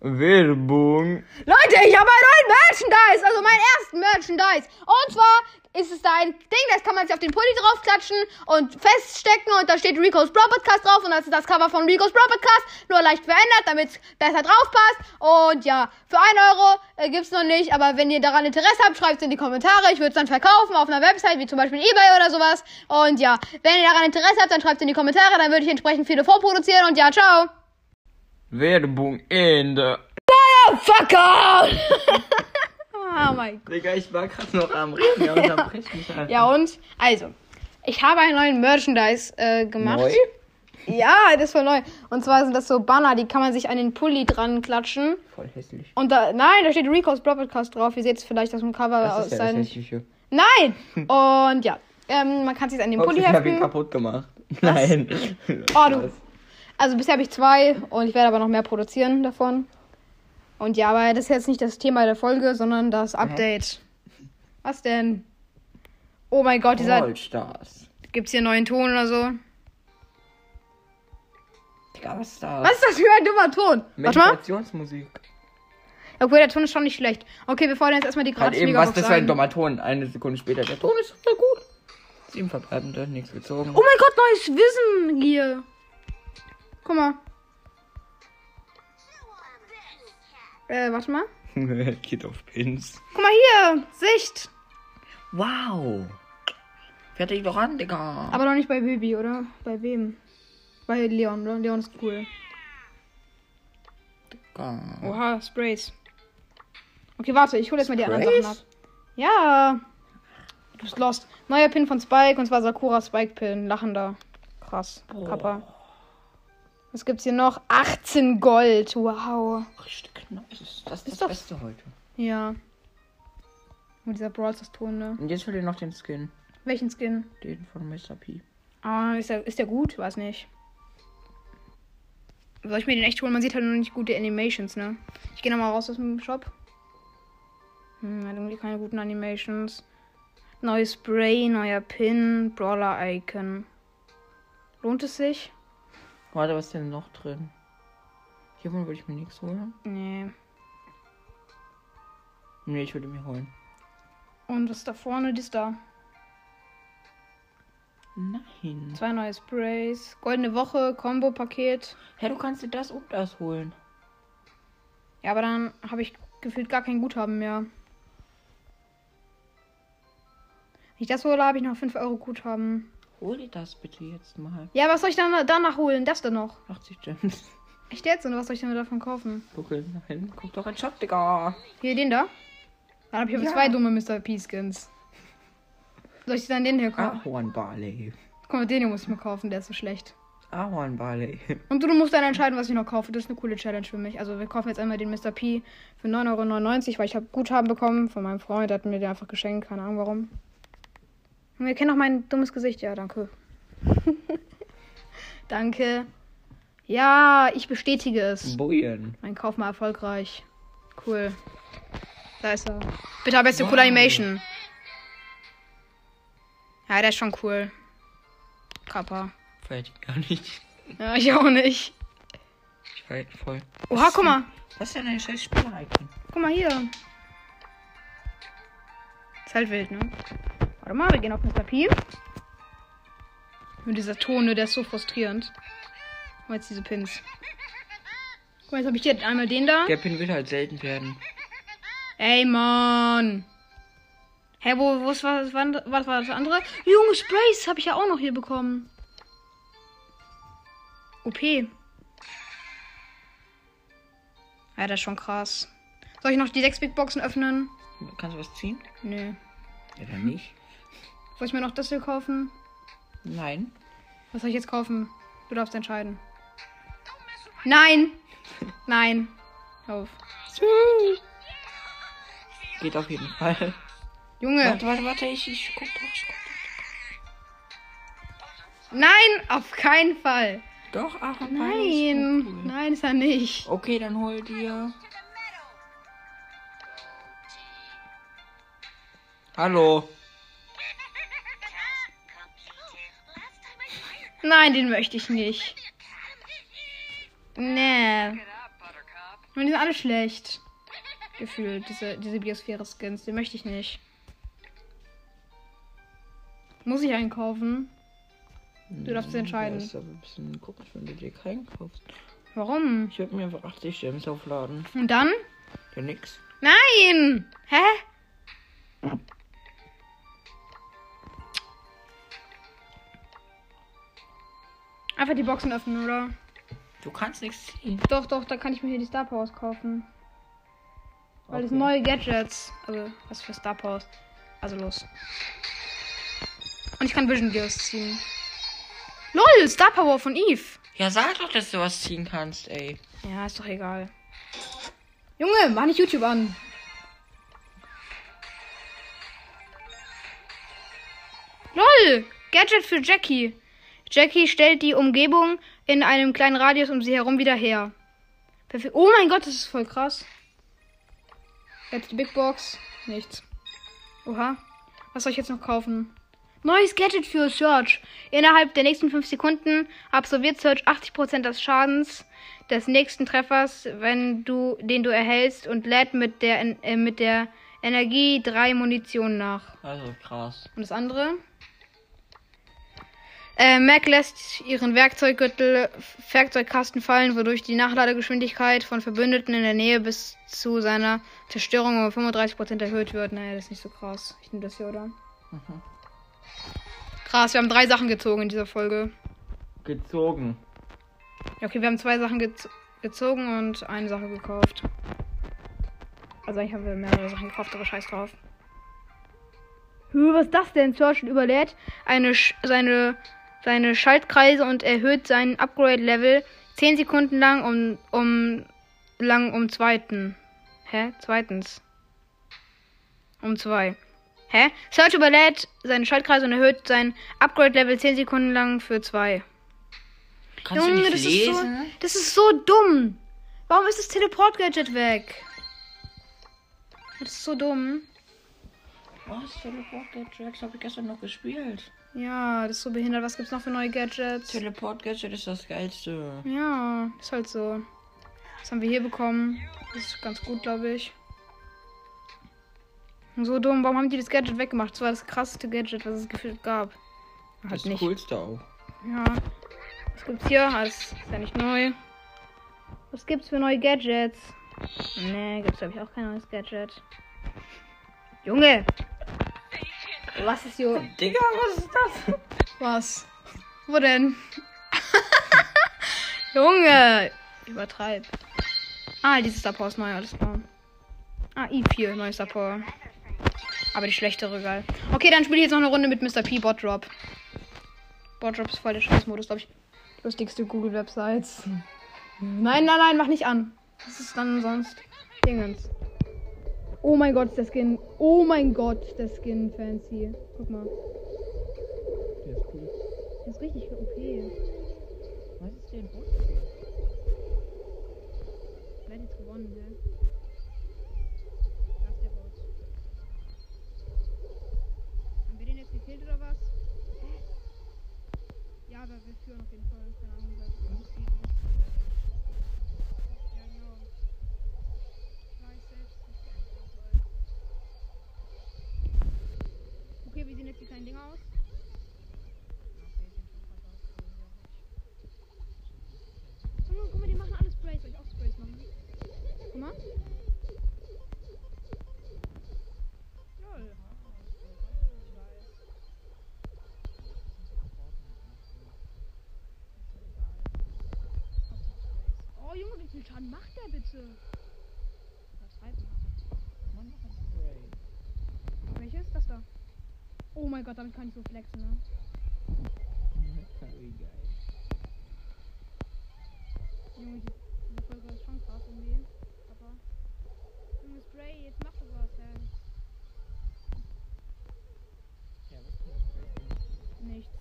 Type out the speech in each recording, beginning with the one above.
Werbung. Leute, ich habe einen neuen Merchandise, also meinen ersten Merchandise. Und zwar ist es da ein Ding, das kann man sich auf den Pulli draufklatschen und feststecken und da steht Rico's Bro Podcast drauf und das ist das Cover von Rico's Bro Podcast, nur leicht verändert, damit es besser drauf passt. Und ja, für 1 Euro äh, gibt's noch nicht, aber wenn ihr daran Interesse habt, schreibt es in die Kommentare. Ich würde es dann verkaufen auf einer Website, wie zum Beispiel Ebay oder sowas. Und ja, wenn ihr daran Interesse habt, dann schreibt es in die Kommentare, dann würde ich entsprechend viele vorproduzieren und ja, ciao. Werbung Ende. Fuck out! oh mein Gott. Digga, ich war gerade noch am Reden, ja, unterbrech mich einfach. Ja und? Also, ich habe einen neuen Merchandise äh, gemacht. Neu? Ja, das ist voll neu. Und zwar sind das so Banner, die kann man sich an den Pulli dran klatschen. Voll hässlich. Und da, nein, da steht Rico's Broadcast drauf. Ihr seht es vielleicht aus dem Cover Das aus ist ja das seinen. hässliche. Nein! Und ja, ähm, man kann sich an den Pulli ich hab ihn heften. kaputt gemacht. Nein. Oh, du. Also bisher habe ich zwei und ich werde aber noch mehr produzieren davon. Und ja, aber das ist jetzt nicht das Thema der Folge, sondern das Update. Was denn? Oh mein Gott, dieser. Allstars. Gibt's hier einen neuen Ton oder so? Digga, was ist das? Was ist das für ein dummer Ton? Meditationsmusik. Okay, der Ton ist schon nicht schlecht. Okay, wir fordern jetzt erstmal die Halt gratis eben, was das für ein ein. dummer Ton. Eine Sekunde später. Der Ton ist voll gut. Sieben verbleibende, nichts gezogen. Oh mein Gott, neues Wissen hier. Guck mal. Äh, warte mal. Geht auf Pins. Guck mal hier. Sicht. Wow. Fertig doch an, Digga. Aber noch nicht bei Baby, oder? Bei wem? Bei Leon, oder? Leon ist cool. Digga. Oha, Sprays. Okay, warte, ich hole jetzt mal die anderen? Sachen ab. Ja. Du bist lost. Neuer Pin von Spike und zwar Sakura Spike Pin. Lachender. Krass. Kappa. Was gibt's hier noch? 18 Gold. Wow. Richtig knapp. Das ist das, Ist das Beste heute. Ja. Und dieser Brawl Stars Ton, ne? Und jetzt will ich noch den Skin. Welchen Skin? Den von Mr. P. Ah, ist der, ist der gut? Weiß nicht. Soll ich mir den echt holen? Man sieht halt noch nicht gute Animations, ne? Ich gehe nochmal raus aus dem Shop. Hm, hat irgendwie keine guten Animations. Neues Spray, neuer Pin, Brawler-Icon. Lohnt es sich? Warte, was ist denn noch drin? Hiervon würde ich mir nichts holen. Nee. Nee, ich würde mir holen. Und was ist da vorne? Das da. Nein. Zwei neue Sprays. Goldene Woche, Combo-Paket. Hä, du kannst dir das und das holen. Ja, aber dann habe ich gefühlt gar kein Guthaben mehr. Wenn ich das hole, habe ich noch 5 Euro Guthaben. Hol dir das bitte jetzt mal. Ja, was soll ich dann danach holen? Das denn noch? 80 Gems. Echt jetzt? Und was soll ich denn davon kaufen? Gucke hin. Guck doch ein Shop, Digga. Hier, den da? Dann habe ich aber Ja. zwei dumme Mr. P-Skins. Soll ich dann den hier kaufen? Ahorn Barley. Komm, den hier muss ich mir kaufen, der ist so schlecht. Ahorn Barley. Und du, du musst dann entscheiden, was ich noch kaufe. Das ist eine coole Challenge für mich. Also wir kaufen jetzt einmal den Mr. P für 9,99 Euro, weil ich habe Guthaben bekommen von meinem Freund. Der hat mir den einfach geschenkt. Keine Ahnung warum. Und ihr kennt auch mein dummes Gesicht. Ja, danke. danke. Ja, ich bestätige es. Bojen. Mein Kauf mal erfolgreich. Cool. Da ist er. Bitte beste Wow. coole Animation. Ja, der ist schon cool. Kappa. Ich gar nicht. Ja, ich auch nicht. Ich ihn voll. Oha, guck mal. Was ist denn ein scheiß Spieler-Icon? Guck mal hier. Ist halt wild, ne? Warte mal, wir gehen auf Mr. P. Und dieser Ton, der ist so frustrierend. Und jetzt diese Pins. Guck mal, jetzt habe ich hier einmal den da. Der Pin wird halt selten werden. Ey, Mann. Hä, wo, wo ist was, was, was war das andere? Junge Sprays habe ich ja auch noch hier bekommen. OP. Ja, das ist schon krass. Soll ich noch die sechs Big Boxen öffnen? Kannst du was ziehen? Nö. Ja, dann nicht. Soll ich mir noch das hier kaufen? Nein. Was soll ich jetzt kaufen? Du darfst entscheiden. Nein! Nein. Auf. Geht auf jeden Fall. Junge. Warte, warte, warte. Ich, ich guck doch. Ich guck Nein, auf keinen Fall. doch. Doch, ach, Nein. Nein, ist er nicht. Okay, dann hol dir. Hallo. Nein, den möchte ich nicht. Nee. Die sind alle schlecht. Gefühlt, diese, diese Biosphäre-Skins. Die möchte ich nicht. Muss ich einkaufen? Du darfst es entscheiden. Das ist aber ein bisschen komisch, wenn du dir keinen kaufst. Warum? Ich würde mir einfach 80 Gems aufladen. Und dann? Ja, nix. Nein! Hä? Einfach die Boxen öffnen, oder? Du kannst nichts ziehen. Doch, doch, da kann ich mir hier die Star Powers kaufen. Weil das Okay. sind neue Gadgets. Also, was für Star Powers. Also los. Und ich kann Vision Gears ziehen. LOL, Star Power von Eve. Ja, sag doch, dass du was ziehen kannst, ey. Ja, ist doch egal. Junge, mach nicht YouTube an. LOL! Gadget für Jackie. Jackie stellt die Umgebung in einem kleinen Radius um sie herum wieder her. Perfekt. Oh mein Gott, das ist voll krass. Jetzt die Big Box. Nichts. Oha. Was soll ich jetzt noch kaufen? Neues Gadget für Search. Innerhalb der nächsten 5 Sekunden absolviert Search 80% des Schadens des nächsten Treffers, wenn du den du erhältst und lädt mit der äh, mit der Energie 3 Munition nach. Also krass. Und das andere? Äh, Mac lässt ihren Werkzeuggürtel Werkzeugkasten fallen, wodurch die Nachladegeschwindigkeit von Verbündeten in der Nähe bis zu seiner Zerstörung um 35% erhöht wird. Naja, das ist nicht so krass. Ich nehme das hier, oder? Krass, wir haben drei Sachen gezogen in dieser Folge. Gezogen. Ja, okay, wir haben zwei Sachen gez gezogen und eine Sache gekauft. Also eigentlich haben wir mehrere Sachen gekauft, aber scheiß drauf. Hö, was ist das denn? Search überlädt eine Sch seine, seine Schaltkreise und erhöht sein Upgrade-Level 10 Sekunden lang um, um lang um zweiten. Hä? Zweitens. Um zwei. Hä? Search überlädt seine Schaltkreise und erhöht sein Upgrade-Level 10 Sekunden lang für zwei. Kannst du Junge, nicht das ist, so, lesen? das ist so dumm. Warum ist das Teleport-Gadget weg? Das ist so dumm. Was? Teleport Gadget? Habe ich gestern noch gespielt. Ja, das ist so behindert. Was gibt's noch für neue Gadgets? Teleport Gadget ist das geilste. Ja, ist halt so. Was haben wir hier bekommen? Das ist ganz gut, glaube ich. So dumm. Warum haben die das Gadget weggemacht? Das war das krasseste Gadget, was es gefühlt gab. Halt ist das nicht. coolste auch. Ja. Was gibt's hier? Ah, Das ist ja nicht neu. Was gibt's für neue Gadgets? Nee, gibt's glaube ich auch kein neues Gadget. Junge! Was ist hier? Digga, was ist das? Was? Wo denn? Junge! Übertreib. Ah, dieses Star Power ist neu, alles klar. Ah, I4, neues Star Power. Aber die schlechtere, geil. Okay, dann spiele ich jetzt noch eine Runde mit Mr. P Bot Drop. Bot Drop ist voll der Scheißmodus, glaube ich. Lustigste Google-Websites. Nein, nein, nein, mach nicht an. Das ist dann sonst Dingens. Oh mein Gott, ist der Skin. Oh mein Gott, der Skin fancy. Guck mal. Der ist cool. Der ist richtig OP. Was ist denn Die kleinen Dinger aus? Guck mal, die machen alle Sprays. Soll ich auch Sprays machen? Guck mal. Lol. Oh Junge, wie viel Schaden macht der bitte? Übertreib mal. Welches? Das da. Oh mein Gott, damit kann ich so flexen, ne? Wie geil. Junge, die, Folge ist schon krass irgendwie. Papa. Junge, Spray, jetzt mach doch was, hä? Ja, was kann das Nichts.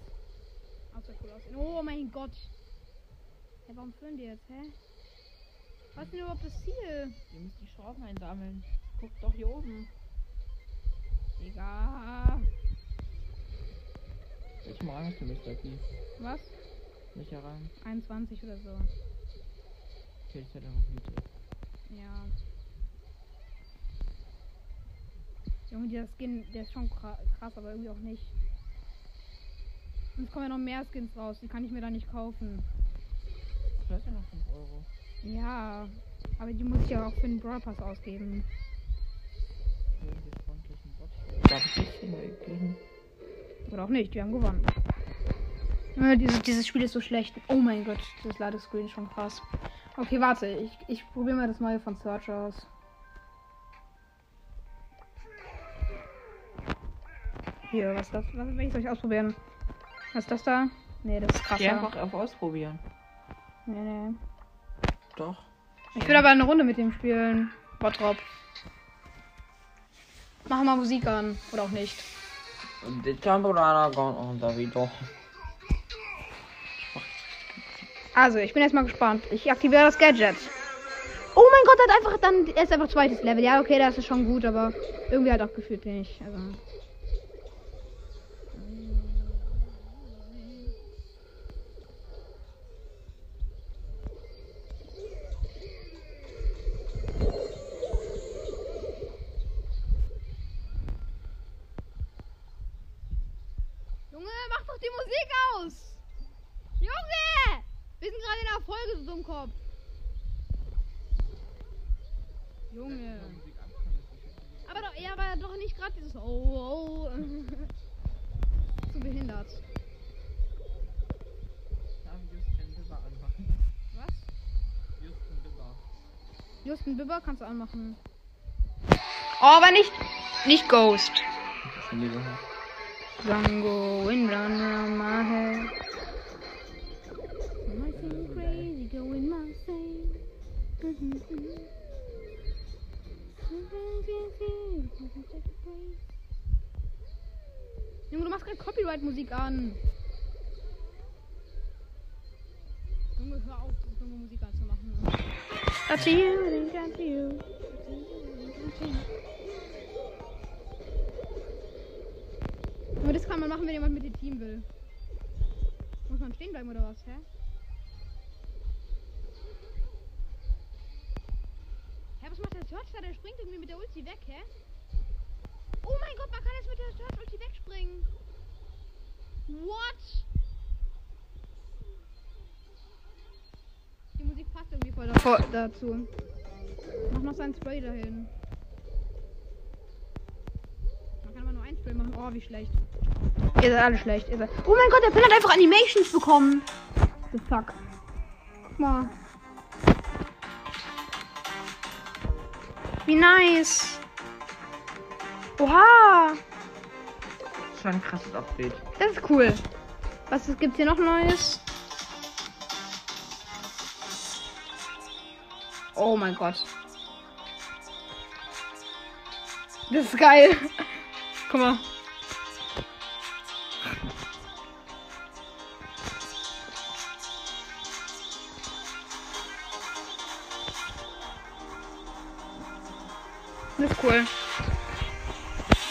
Außer cool aussehen. Oh mein Gott. Hä, warum führen die jetzt, hä? Was ist denn überhaupt das Ziel? Ihr müsst die Schrauben einsammeln. Guckt doch hier oben. Digga. Ich mal hast du, Mr. Key? Was? Welcher Rang? 21 oder so. Okay, das hat noch Mitte. Ja. Junge, dieser Skin, der ist schon krass, aber irgendwie auch nicht. Und es kommen ja noch mehr Skins raus, die kann ich mir da nicht kaufen. Du ja noch 5 Euro. Ja, aber die muss ich ja auch für den Brawl Pass ausgeben. Wegen freundlichen Bots. Darf ich nicht gehen? Oder auch nicht, wir haben gewonnen. Äh, dieses, dieses Spiel ist so schlecht. Oh mein Gott, das Ladescreen ist schon krass. Okay, warte, ich, ich probiere mal das neue von Search aus. Hier, was ist das? Was will ich ich ausprobieren? Was ist das da? Nee, das ist Geh krasser. einfach auf ausprobieren. Nee, nee. Doch. Ich will aber eine Runde mit dem spielen. Bottrop. Mach mal Musik an. Oder auch nicht. Und die Temporana gone on da wieder. Also, ich bin jetzt mal gespannt. Ich aktiviere das Gadget. Oh mein Gott, hat einfach dann. Er ist einfach zweites Level. Ja, okay, das ist schon gut, aber irgendwie halt auch gefühlt nicht. Also. Folge, so Dummkopf. Junge. Aber doch, ja, aber doch nicht gerade dieses Oh, oh. Zu behindert. Darf Justin Bieber anmachen? Was? Justin Bieber. Justin Bieber kannst du anmachen. Oh, aber nicht. Nicht Ghost. Justin Bieber. Django, Copyright-Musik an. Junge, hör auf, dumme Musik anzumachen. You, you. Aber das kann man machen, wenn jemand mit dem Team will. Muss man stehen bleiben oder was, hä? Hä, was macht der Search da? Der springt irgendwie mit der Ulti weg, hä? Oh mein Gott, man kann jetzt mit der Search Ulti wegspringen. What? Die Musik passt irgendwie voll davor, dazu. Mach noch seinen Spray dahin. Man kann aber nur ein Spray machen. Oh, wie schlecht. Ihr seid alle schlecht. Ihr seid... Oh mein Gott, der Pin hat einfach Animations bekommen. The fuck. Guck mal. Wie nice. Oha. Das ist schon ein krasses Update. Das ist cool. Was ist- gibt's hier noch Neues? Oh mein Gott. Das ist geil. Guck mal. Das ist cool.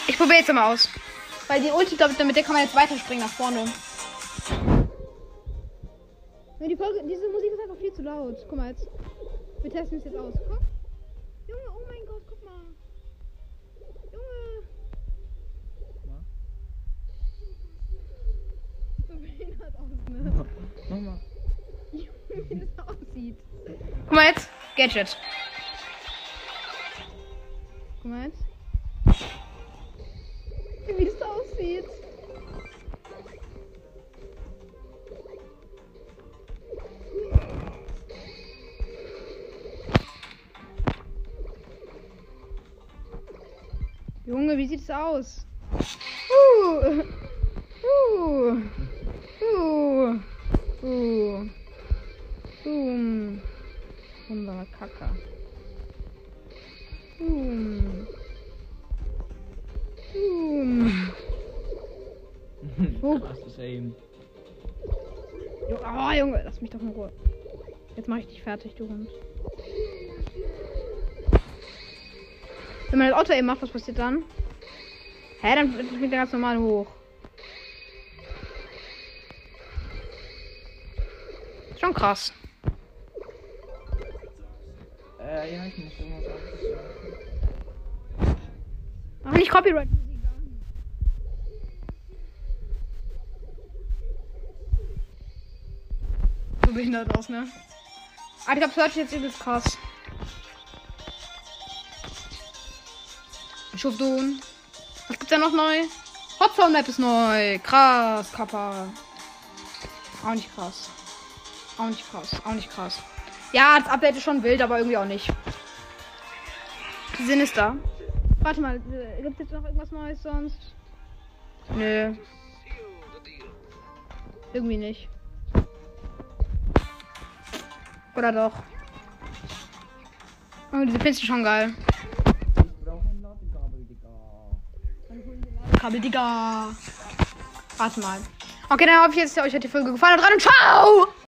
Ich probiere jetzt mal aus. Weil die Ulti, glaub ich, mit der kann man jetzt weiterspringen nach vorne. Die Folge, diese Musik ist einfach viel zu laut. Guck mal jetzt. Wir testen es jetzt aus. Komm. Junge, oh mein Gott, guck mal. Junge. So behindert aus, ne? Nochmal. Junge, wie das aussieht. Guck mal jetzt. Gadget. Guck mal jetzt. Junge, wie sieht's aus? Uh, uh, uh, uh, um, wunderbar Kacke. Um, um. Oh. Krasses Aim. Oh, Junge, lass mich doch in Ruhe. Jetzt mach ich dich fertig, du Hund. Wenn man das Auto eben macht, was passiert dann? Hä, dann fliegt er ganz normal hoch. Schon krass. Äh, ja, ich muss irgendwas sagen. Aber nicht Copyright. So behindert aus, ne? Alter, ich glaube, das hört sich jetzt übelst krass. Schufdun. Was gibt's da noch neu? Hotzone Map ist neu. Krass, Kappa. Auch nicht krass. Auch nicht krass. Auch nicht krass. Ja, das Update ist schon wild, aber irgendwie auch nicht. Sinister. Warte mal, äh, gibt's jetzt noch irgendwas Neues sonst? Nö. Irgendwie nicht. Oder doch? Oh, diese Pins sind schon geil. Digga. Kabel, Digga. Warte mal. Okay, dann hoffe ich jetzt, euch hat die Folge gefallen hat. Und ciao!